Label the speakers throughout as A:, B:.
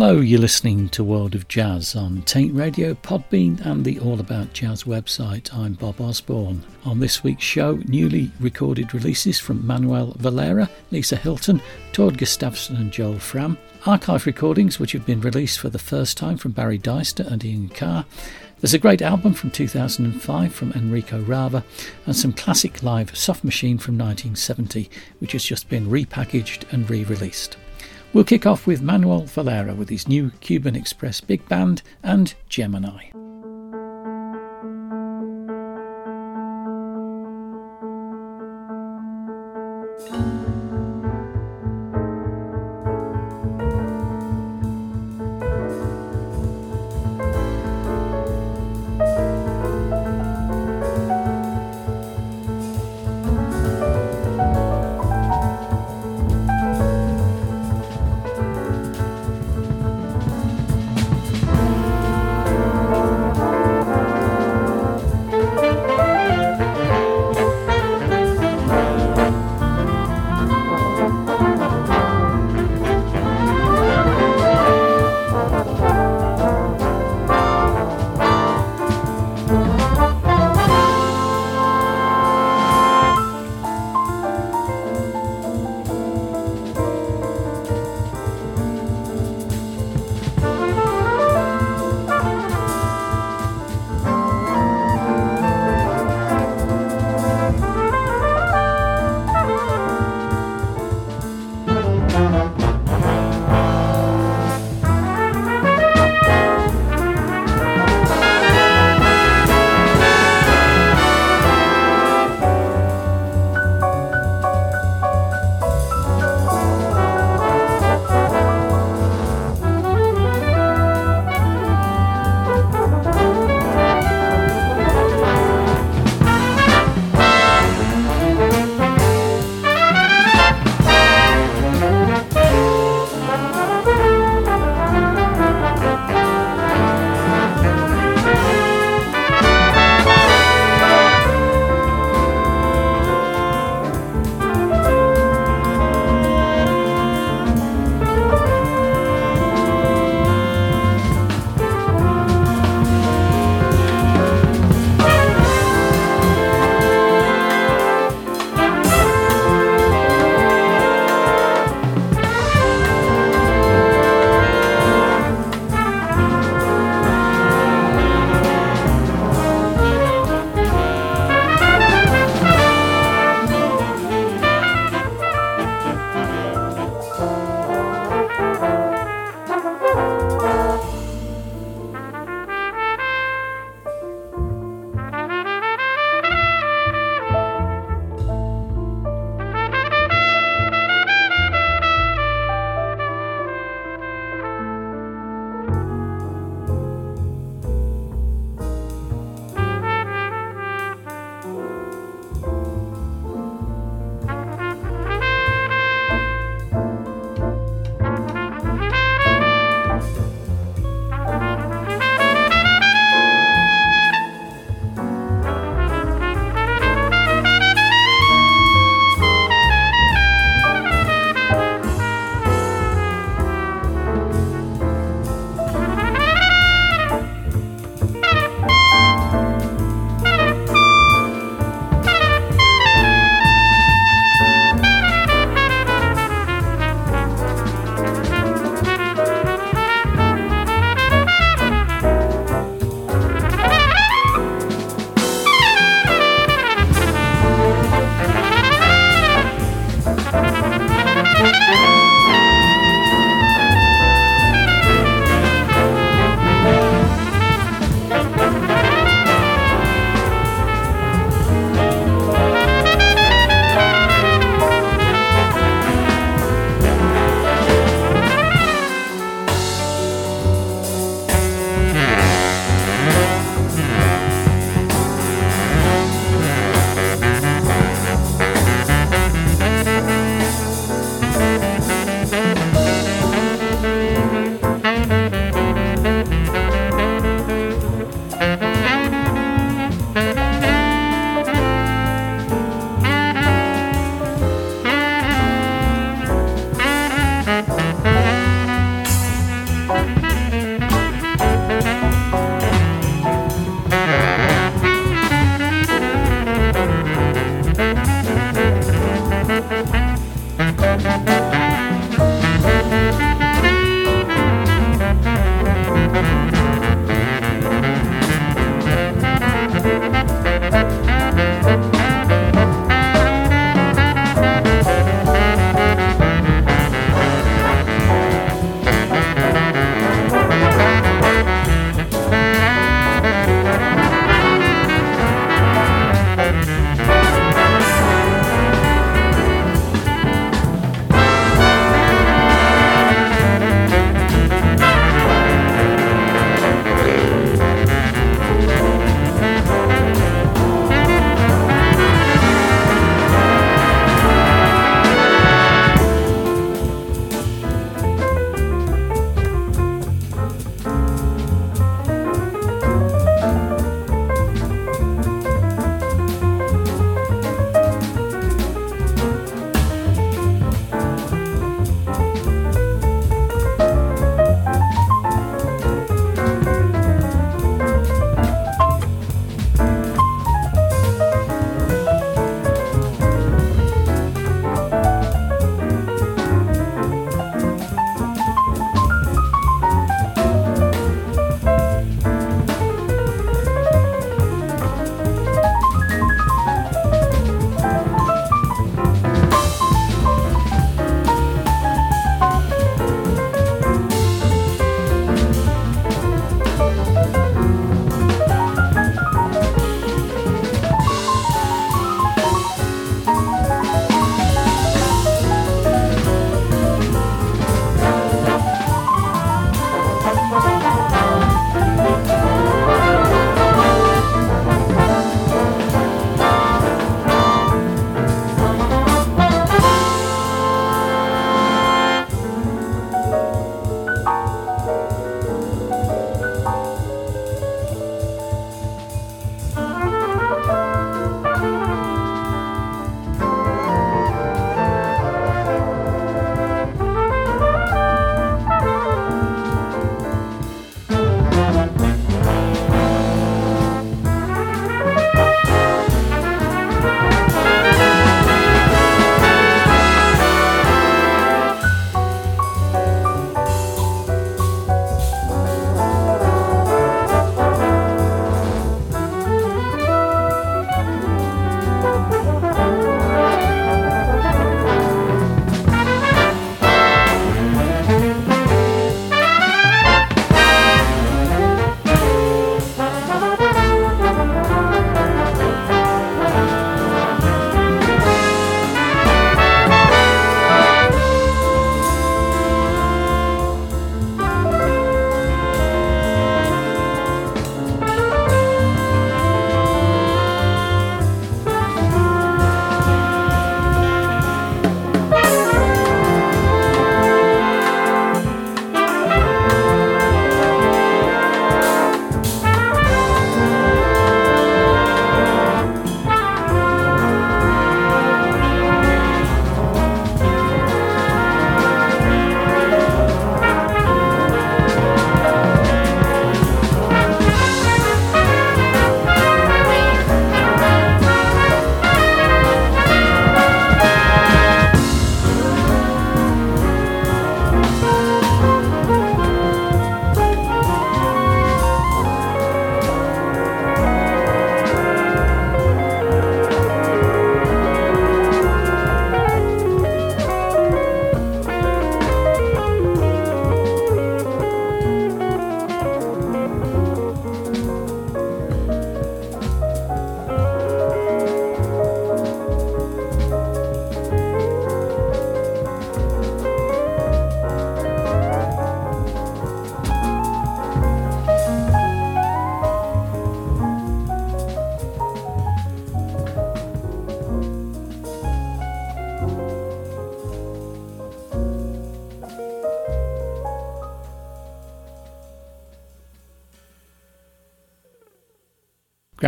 A: Hello, you're listening to World of Jazz on Taint Radio, Podbean, and the All About Jazz website. I'm Bob Osborne. On this week's show, newly recorded releases from Manuel Valera, Lisa Hilton, Tord Gustavsen, and Joel Frahm, Archive recordings which have been released for the first time from Barry Deister and Ian Carr. There's a great album from 2005 from Enrico Rava, and some classic live soft machine from 1970, which has just been repackaged and re released. We'll kick off with Manuel Valera with his new Cuban Express Big Band and Gemini.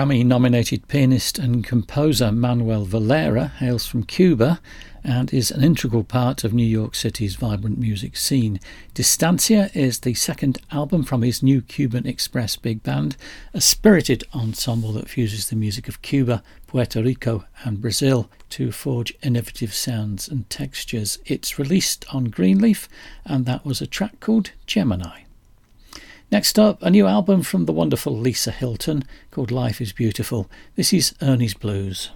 A: Grammy nominated pianist and composer Manuel Valera hails from Cuba and is an integral part of New York City's vibrant music scene. Distancia is the second album from his new Cuban Express Big Band, a spirited ensemble that fuses the music of Cuba, Puerto Rico, and Brazil to forge innovative sounds and textures. It's released on Greenleaf, and that was a track called Gemini. Next up, a new album from the wonderful Lisa Hilton called Life is Beautiful. This is Ernie's Blues.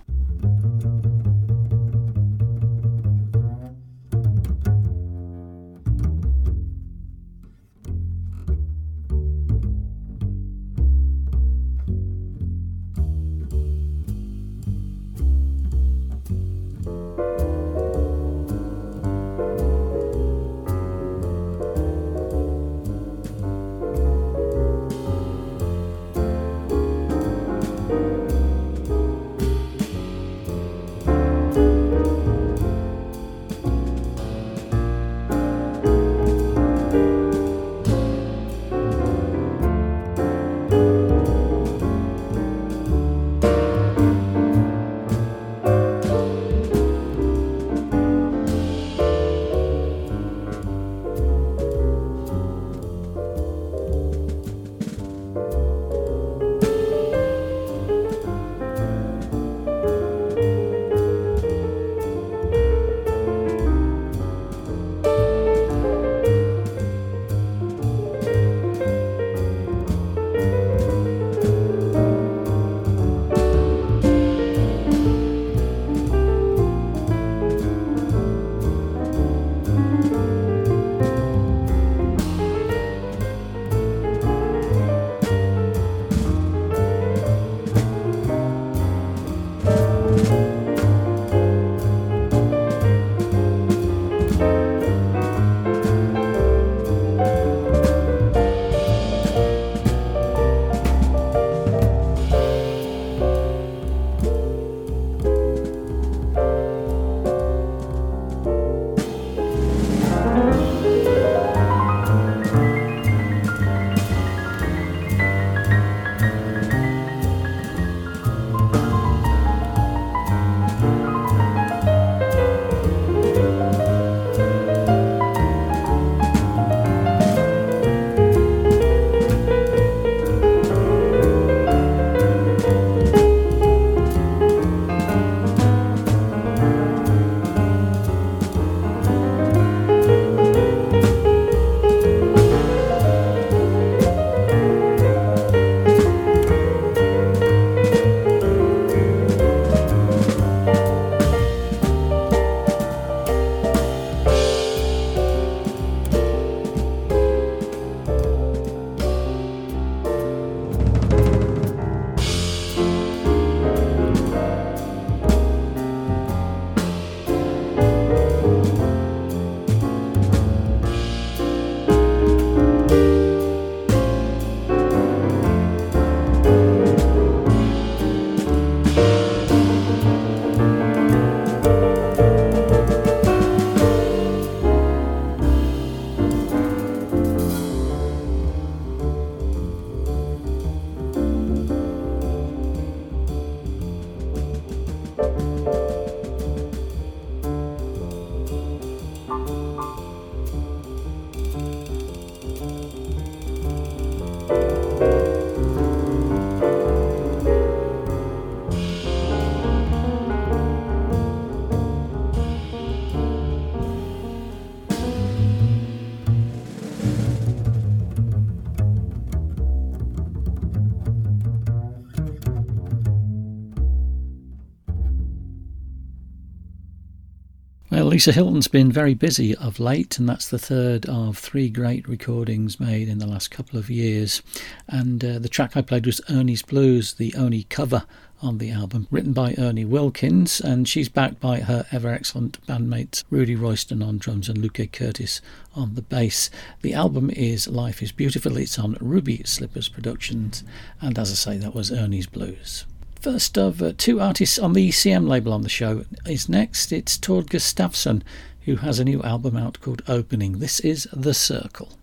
A: Lisa Hilton's been very busy of late, and that's the third of three great recordings made in the last couple of years. And uh, the track I played was Ernie's Blues, the only cover on the album, written by Ernie Wilkins, and she's backed by her ever excellent bandmates Rudy Royston on drums and Luques Curtis on the bass. The album is Life is Beautiful, it's on Ruby Slippers Productions, and as I say, that was Ernie's Blues. First of uh, two artists on the ECM label on the show is next. It's Tord Gustavsen, who has a new album out called Opening. This is The Circle.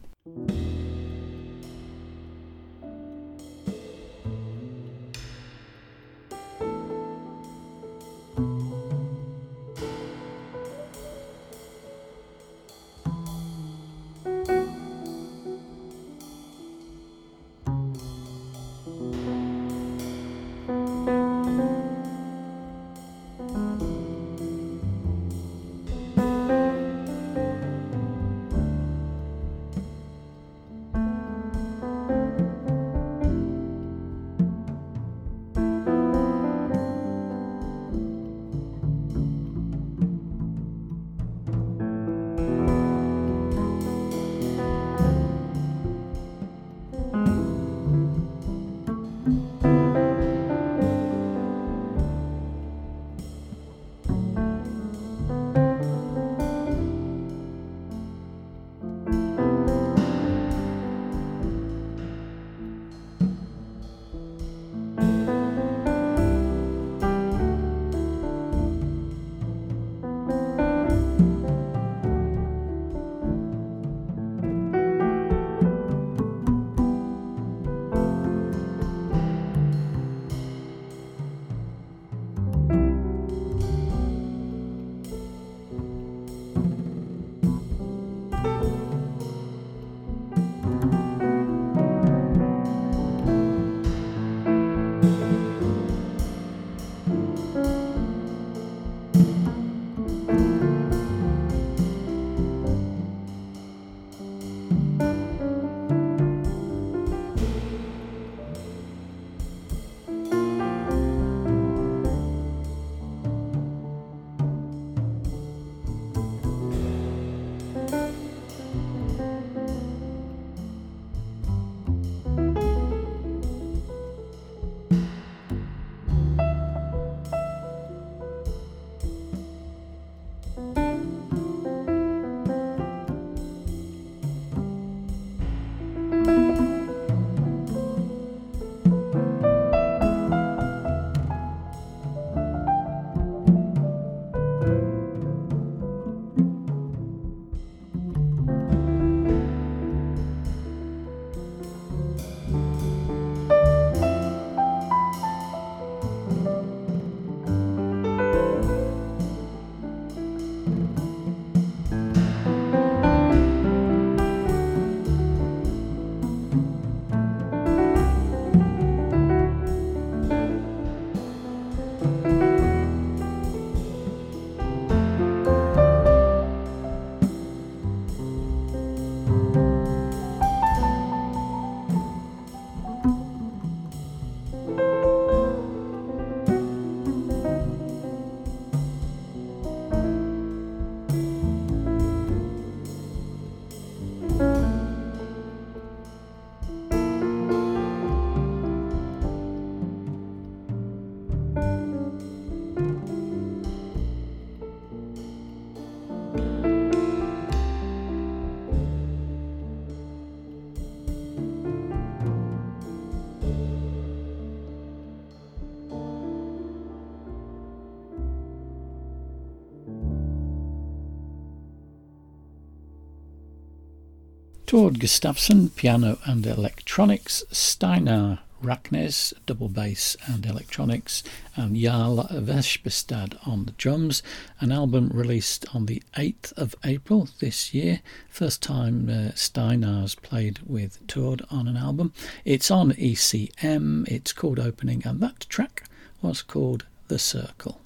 A: Tord Gustavsen, piano and electronics, Steinar Raknes, double bass and electronics, and Jarl Vespestad on the drums. An album released on the 8th of April this year. First time uh, Steinar's played with Tord on an album. It's on ECM, it's called Opening, and that track was called The Circle.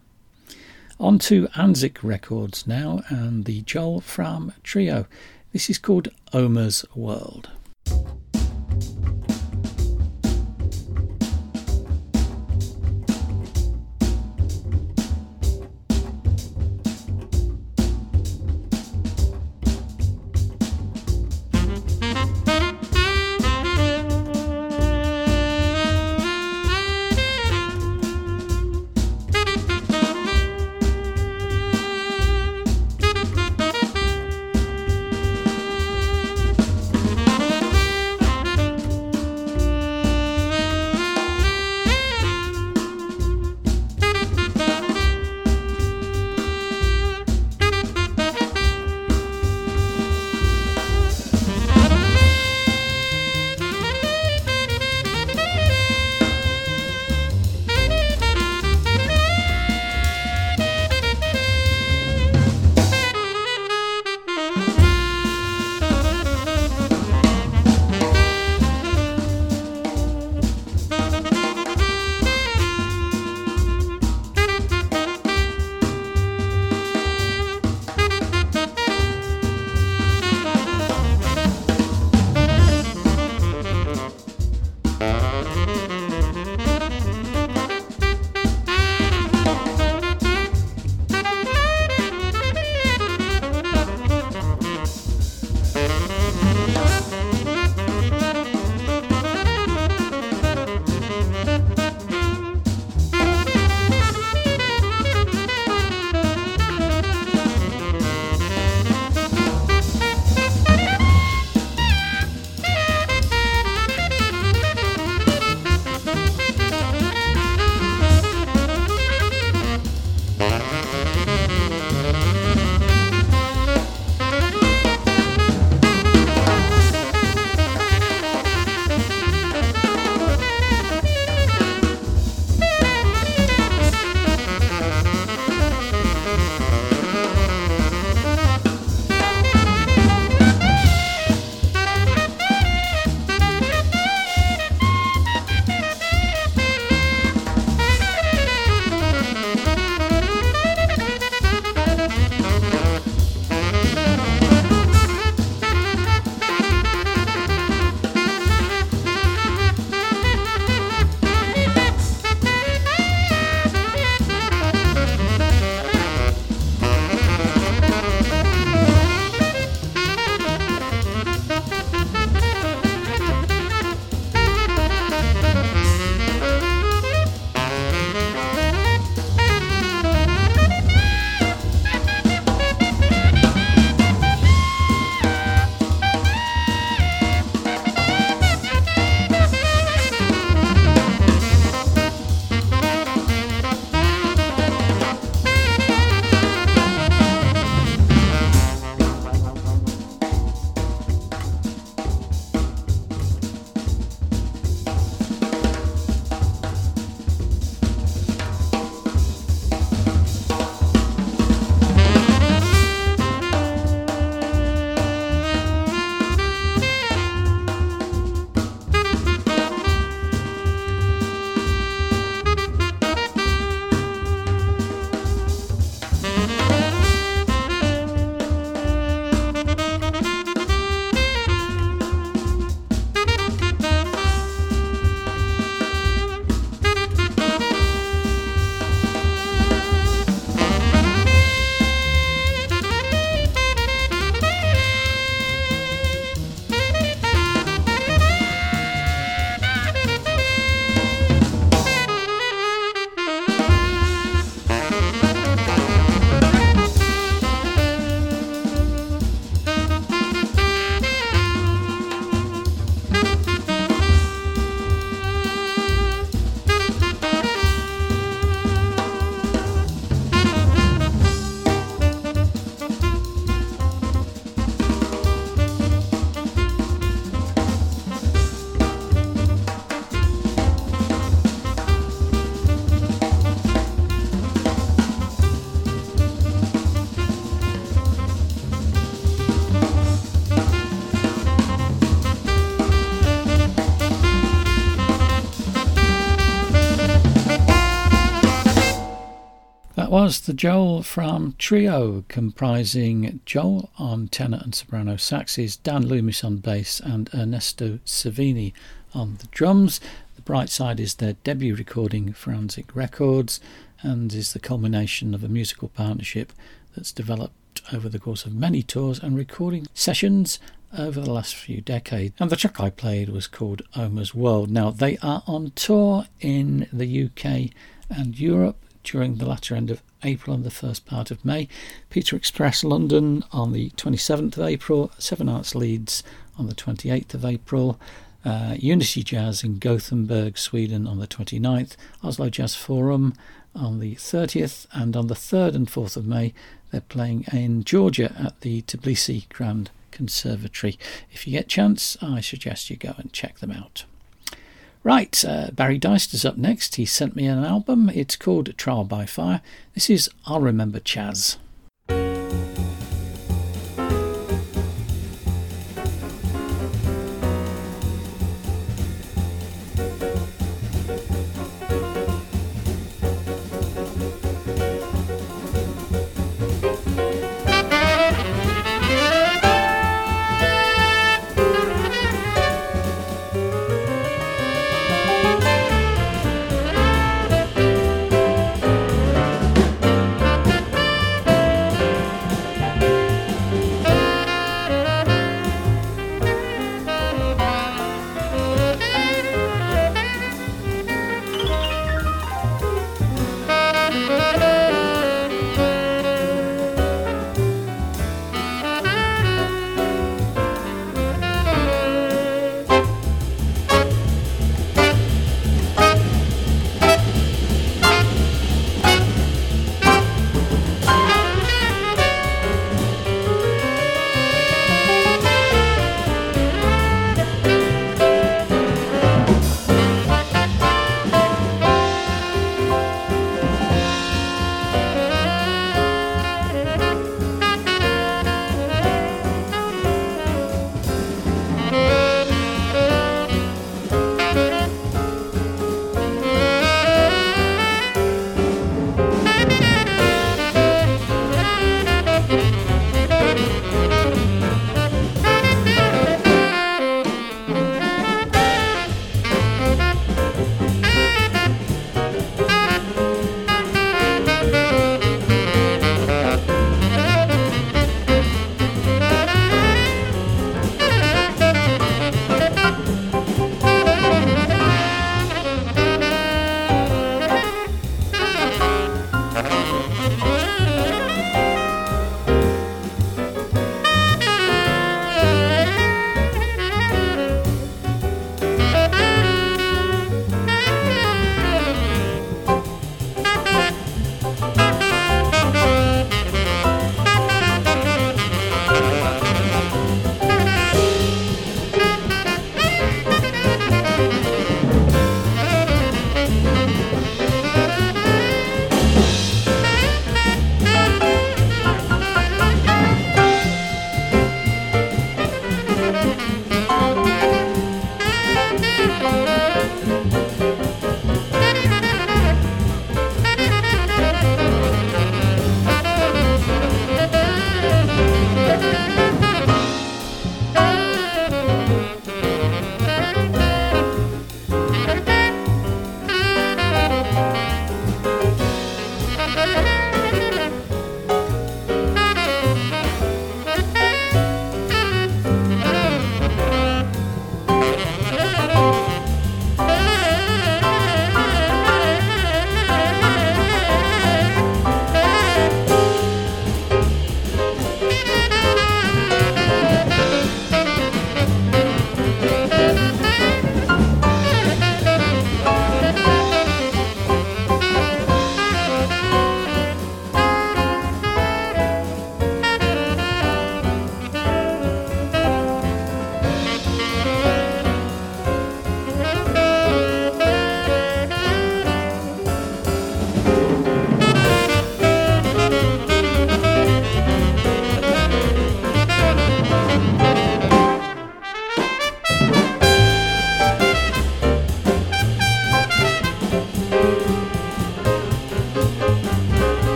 A: On to Anzic Records now and the Joel Frahm Trio. This is called Omer's World. Was the Joel Frahm Trio, comprising Joel on tenor and soprano saxes, Dan Loomis on bass, and Ernesto Cervini on the drums. The Bright Side is their debut recording, for Anzic Records, and is the culmination of a musical partnership that's developed over the course of many tours and recording sessions over the last few decades. And the track I played was called Oma's World. Now, they are on tour in the UK and Europe during the latter end of April and the first part of May. Pizza Express London on the 27th of April, Seven Arts Leeds on the 28th of April, uh, Unity Jazz in Gothenburg, Sweden on the 29th, Oslo Jazz Forum on the 30th, and on the 3rd and 4th of May, they're playing in Georgia at the Tbilisi Grand Conservatory. If you get a chance, I suggest you go and check them out. Right, uh, Barry Deister's up next. He sent me an album. It's called Trial by Fire. This is I'll Remember Chaz.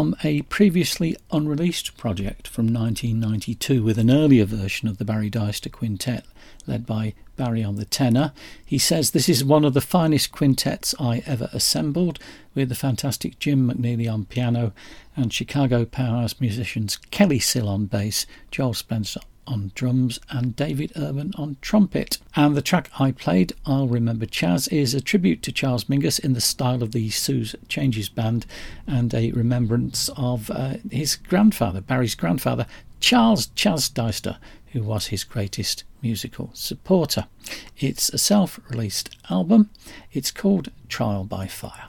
A: From a previously unreleased project from 1992 with an earlier version of the Barry Deister Quintet led by Barry on the tenor. He says, This is one of the finest quintets I ever assembled, with the fantastic Jim McNeely on piano and Chicago powerhouse musicians Kelly Sill on bass, Joel Spencer on drums and David Urban on trumpet. And the track I played, I'll Remember Chaz, is a tribute to Charles Mingus in the style of the Sue's Changes Band and a remembrance of uh, his grandfather, Barry's grandfather, Charles Chas Deister, who was his greatest musical supporter. It's a self released album. It's called Trial by Fire.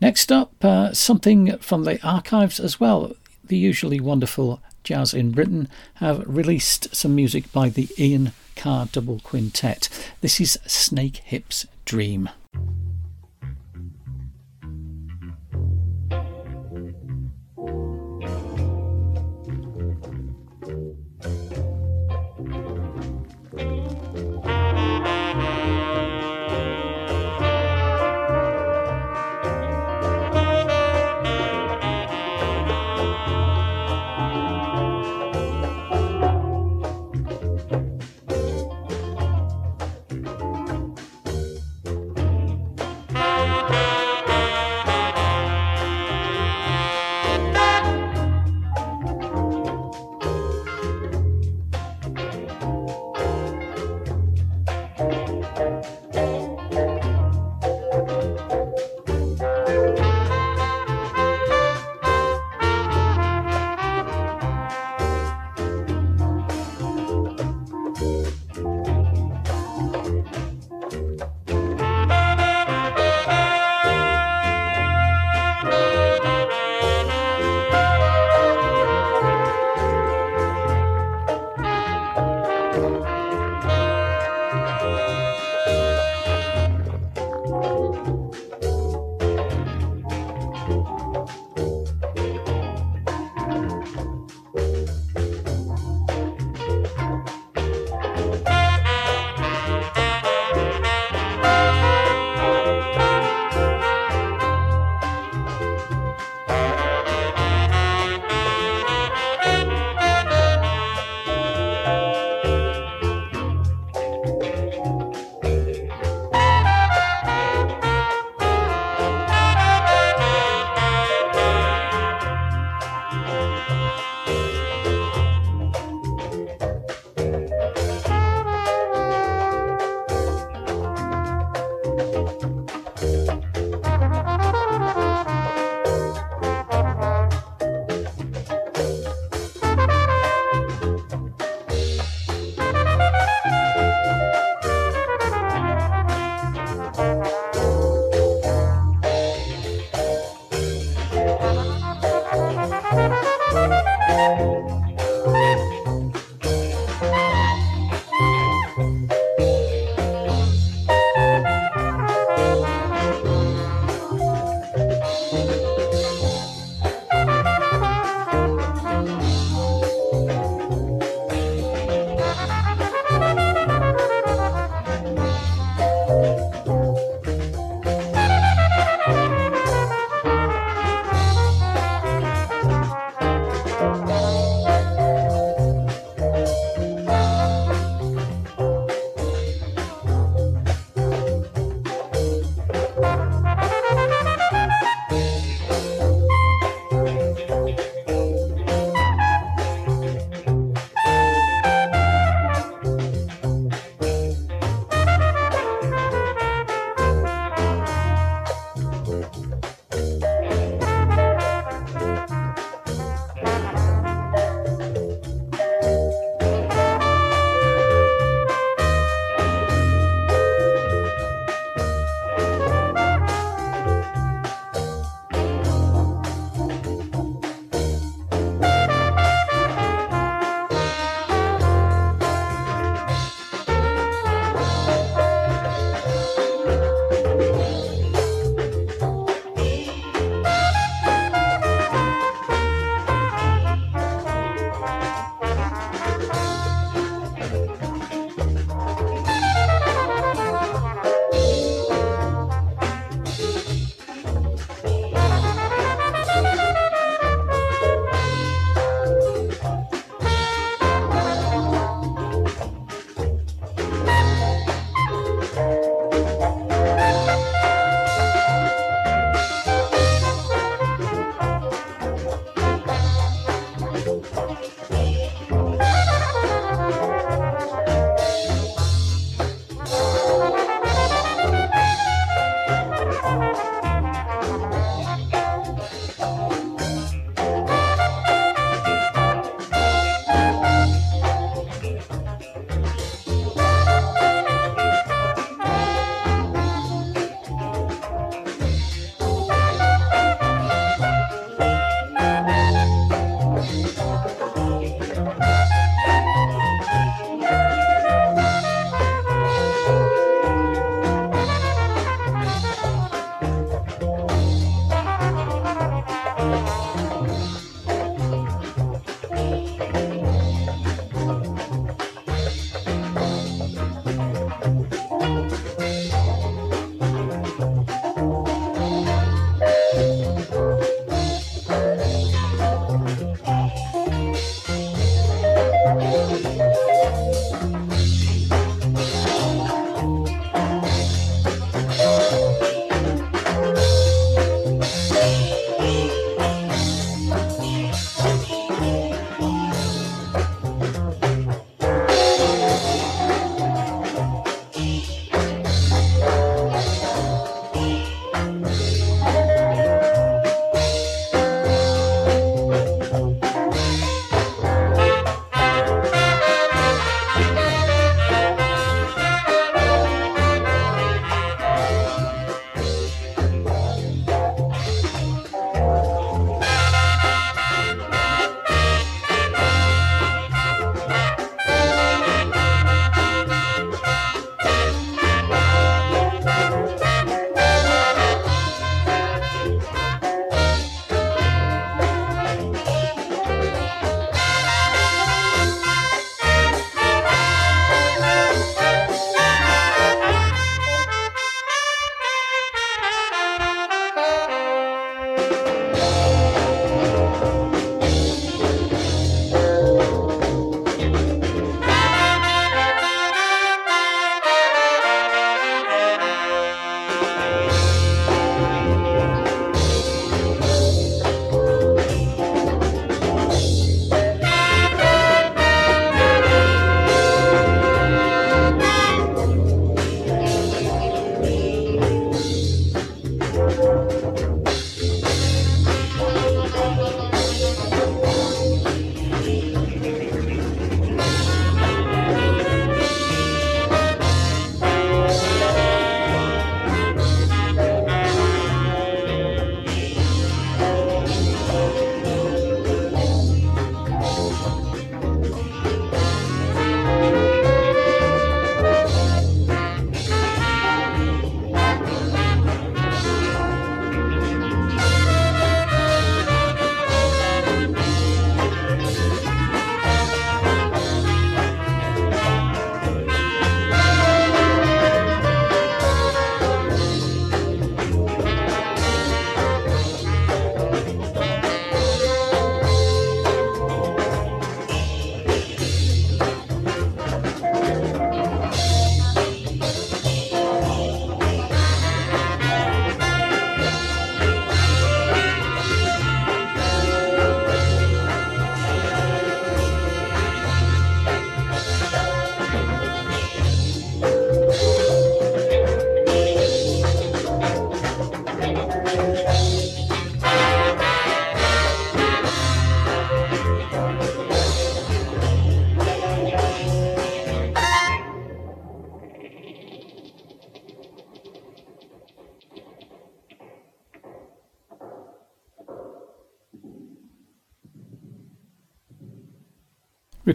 A: Next up, uh, something from the archives as well. The usually wonderful Jazz in Britain have released some music by the Ian Carr Double Quintet. This is Snakehips Dream.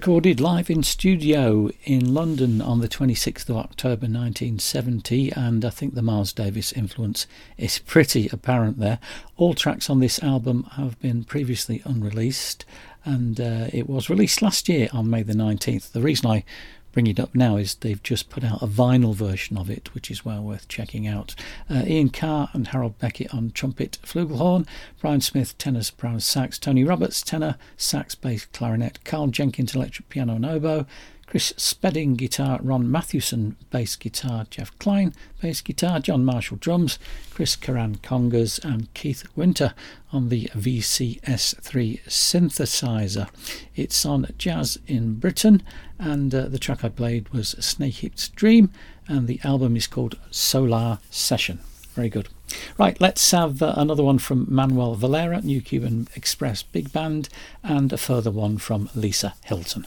A: Recorded live in studio in London on the 26th of October 1970, and I think the Miles Davis influence is pretty apparent there. All tracks on this album have been previously unreleased, and uh, it was released last year on May the 19th. The reason I bring it up now is they've just put out a vinyl version of it, which is well worth checking out. Uh, Ian Carr and Harold Beckett on trumpet, flugelhorn, Brian Smith, tenor, soprano, sax, Tony Roberts, tenor, sax, bass, clarinet, Karl Jenkins, electric piano and oboe, Chris Spedding guitar, Ron Matthewson bass guitar, Jeff Clyne bass guitar, John Marshall drums, Chris Karan congas, and Keith Winter on the VCS3 synthesizer. It's on Jazz in Britain, and uh, the track I played was Snake Hips Dream, and the album is called Solar Session. Very good. Right, let's have uh, another one from Manuel Valera, New Cuban Express Big Band, and a further one from Lisa Hilton.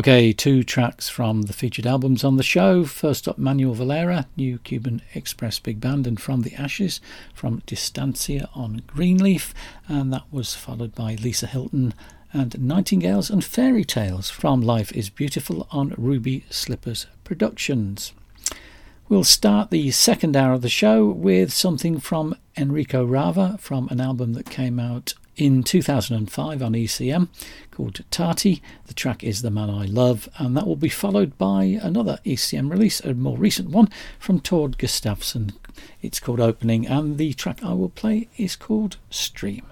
A: Okay, two tracks from the featured albums on the show. First up, Manuel Valera, new Cuban Express Big Band, and From the Ashes from Distancia on Greenleaf, and that was followed by Lisa Hilton and Nightingales and Fairy Tales from Life is Beautiful on Ruby Slippers Productions. We'll start the second hour of the show with something from Enrico Rava from an album that came out in 2005 on ECM called Tati. The track is The Man I Love, and that will be followed by another ECM release, a more recent one from Tord Gustavsen. It's called Opening, and the track I will play is called Stream.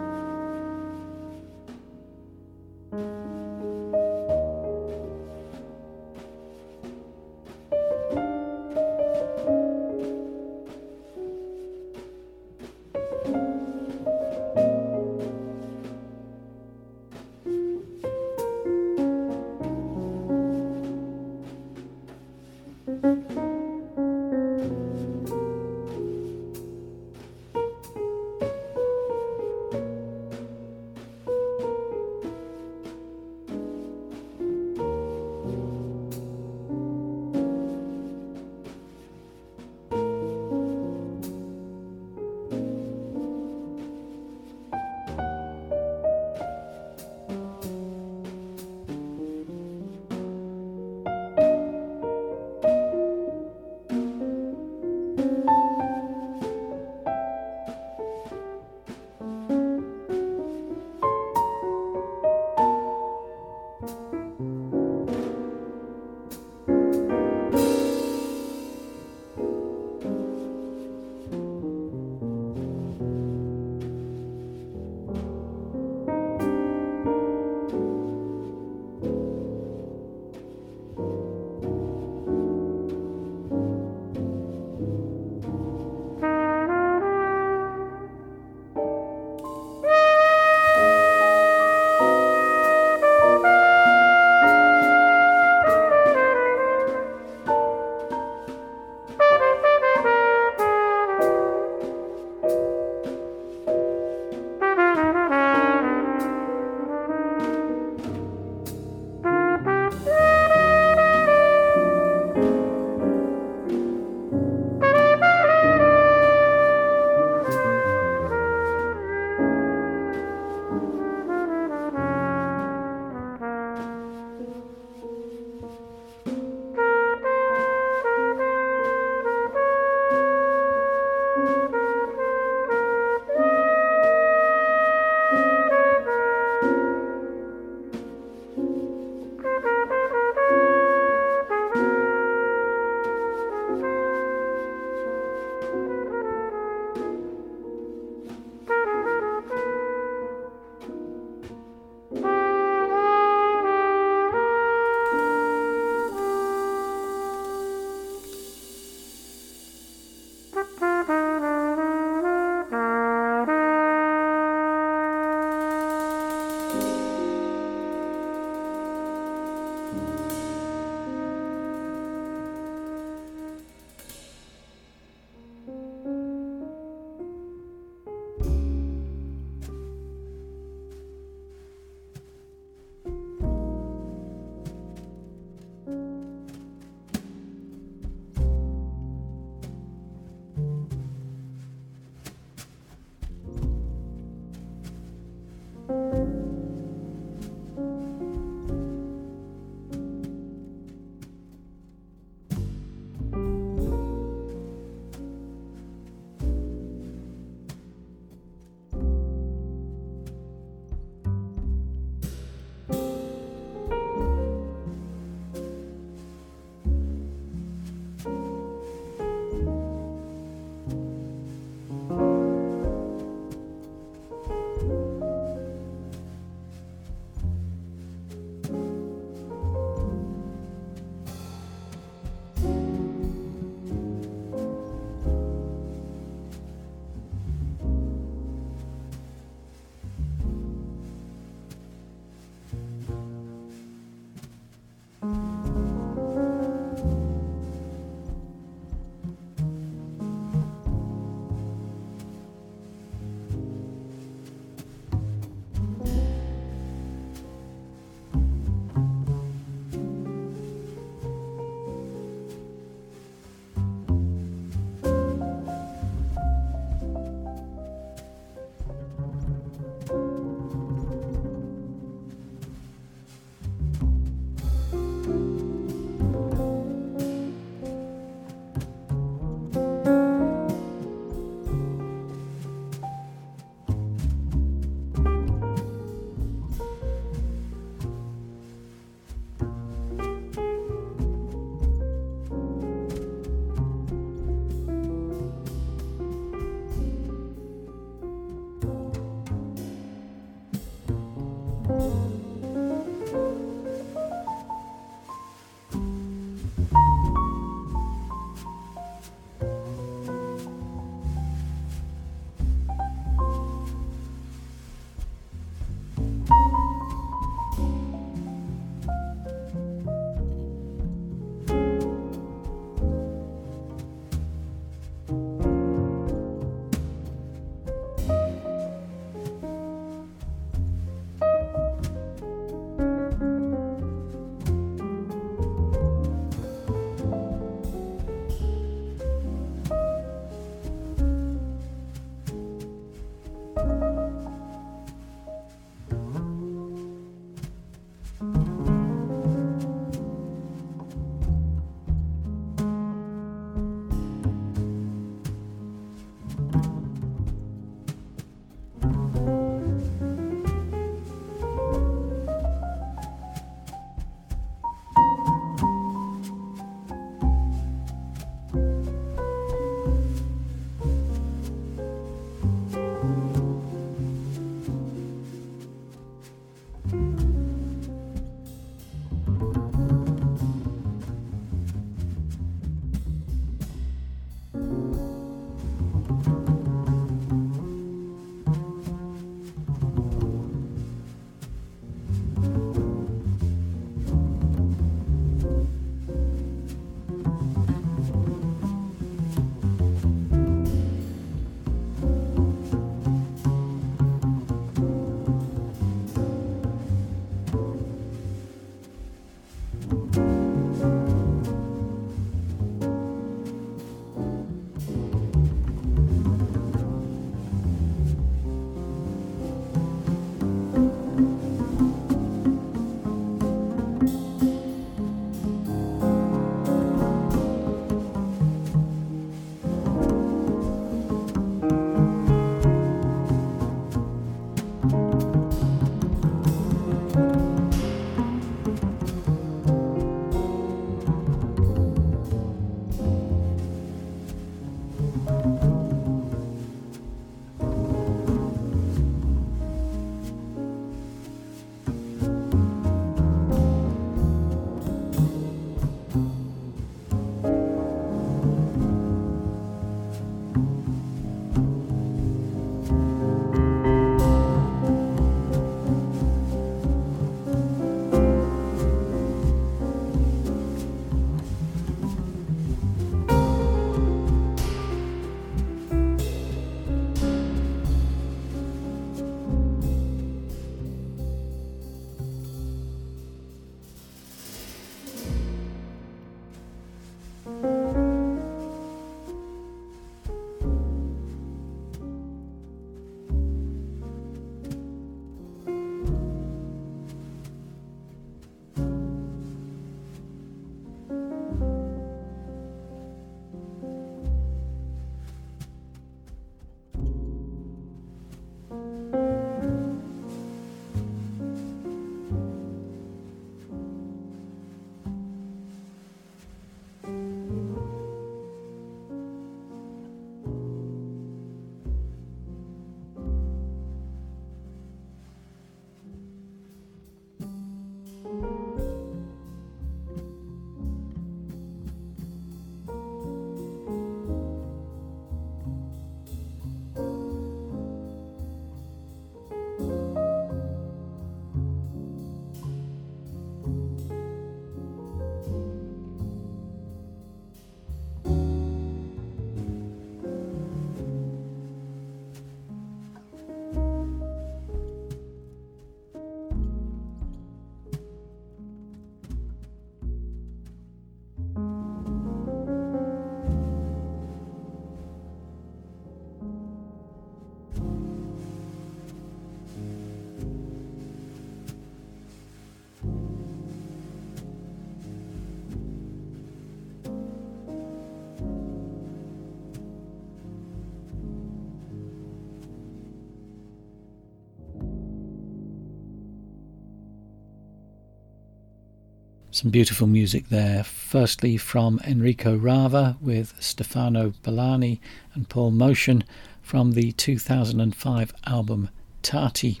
A: Some beautiful music there. Firstly, from Enrico Rava with Stefano Bollani and Paul Motian from the 2005 album Tati.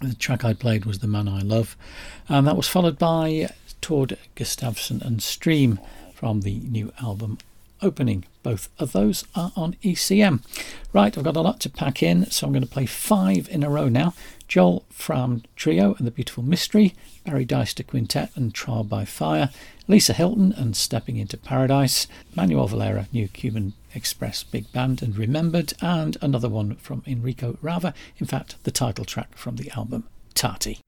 A: The track I played was The Man I Love, and that was followed by Tord Gustavsen and Stream from the new album Opening. Both of those are on ECM. Right, I've got a lot to pack in, so I'm going to play five in a row now. Joel Frahm Trio and the Beautiful Mystery, Barry Deister Quintet and Trial by Fire, Lisa Hilton and Stepping into Paradise, Manuel Valera, New Cuban Express Big Band and Remembered, and another one from Enrico Rava, in fact, the title track from the album Tati.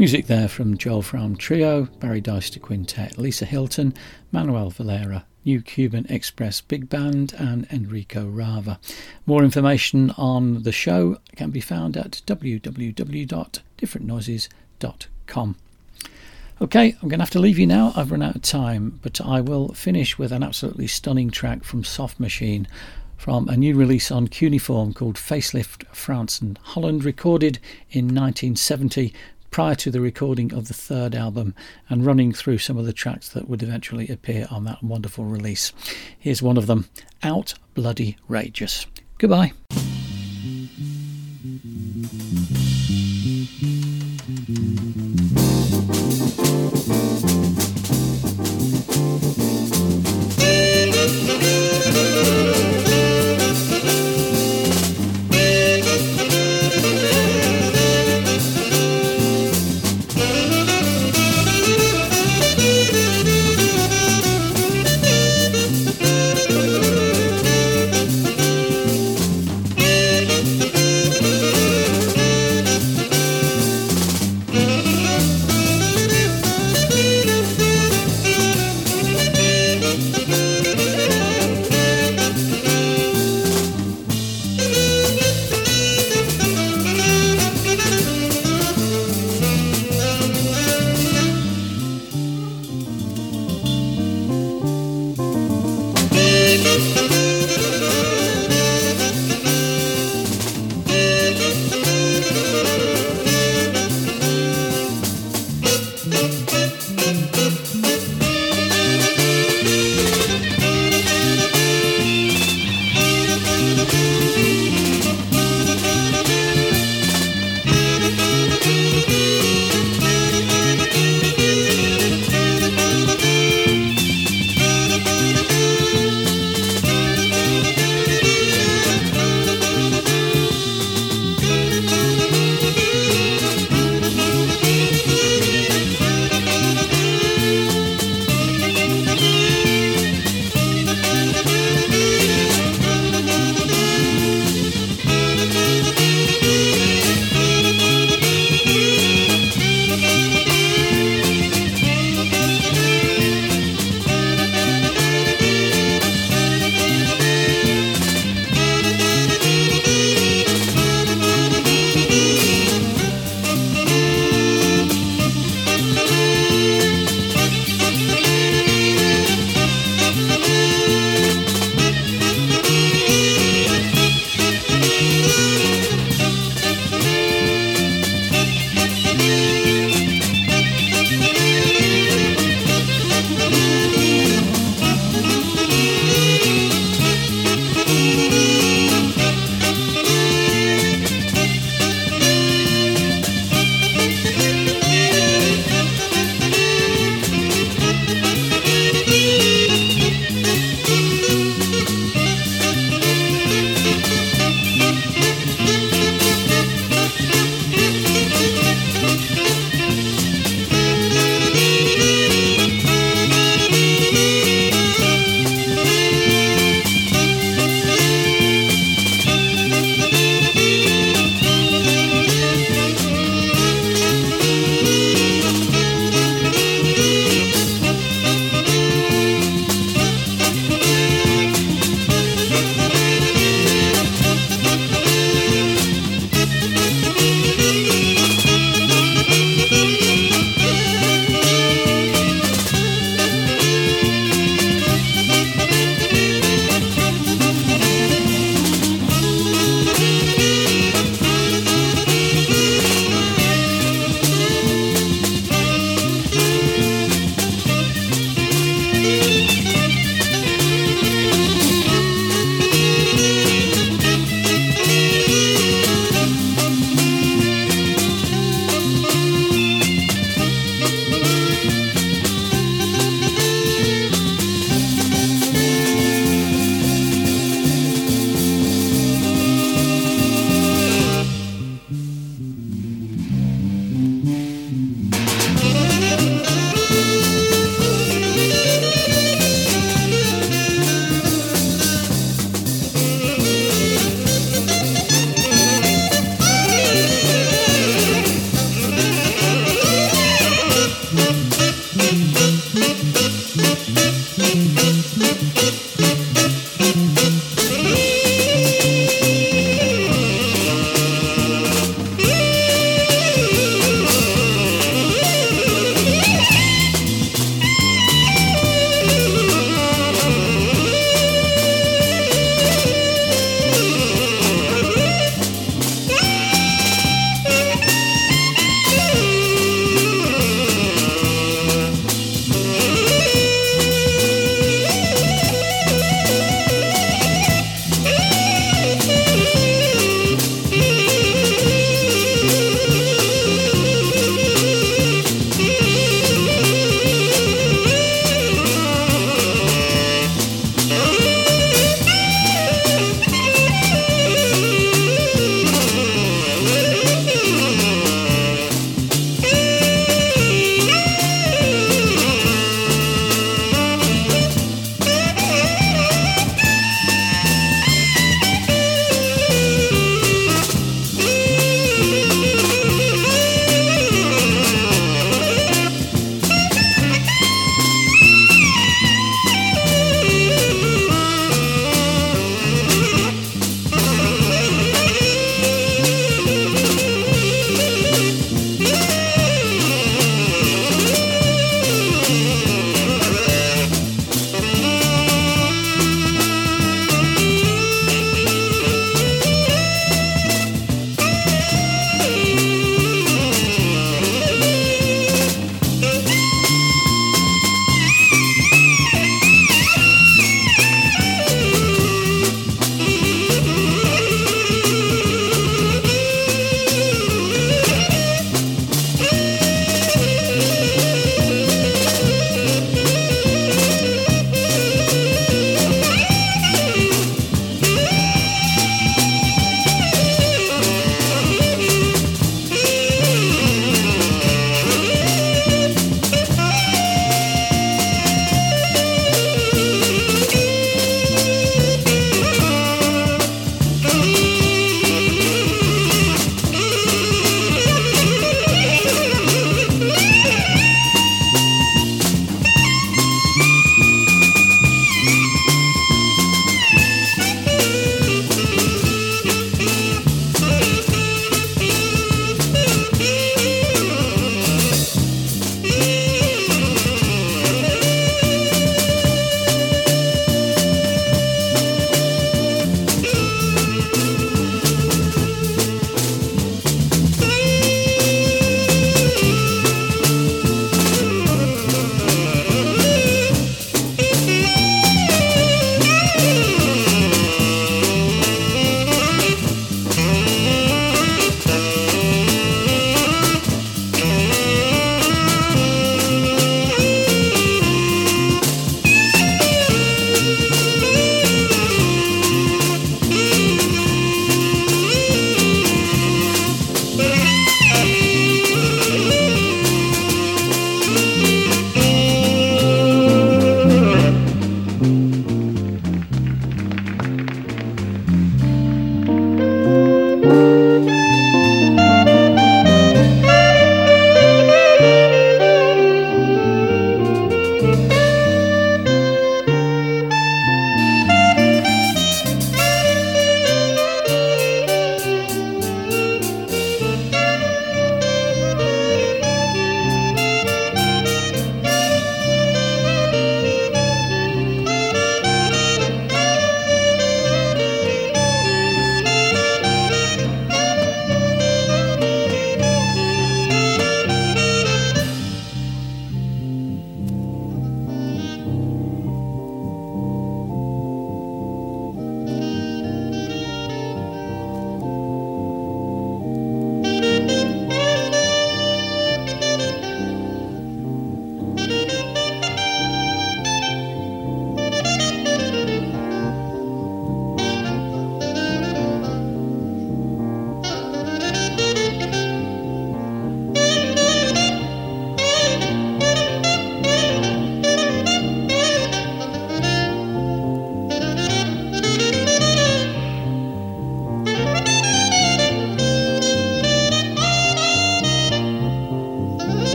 A: Music there from Joel Frahm Trio, Barry Deister Quintet, Lisa Hilton, Manuel Valera, New Cuban Express Big Band, and Enrico Rava. More information on the show can be found at www.differentnoises.com. Okay, I'm going to have to leave you now. I've run out of time, but I will finish with an absolutely stunning track from Soft Machine from a new release on Cuneiform called Facelift France and Holland, recorded in 1970 prior to the recording of the third album and running through some of the tracks that would eventually appear on that wonderful release. Here's one of them Out Bloody Rageous. Goodbye.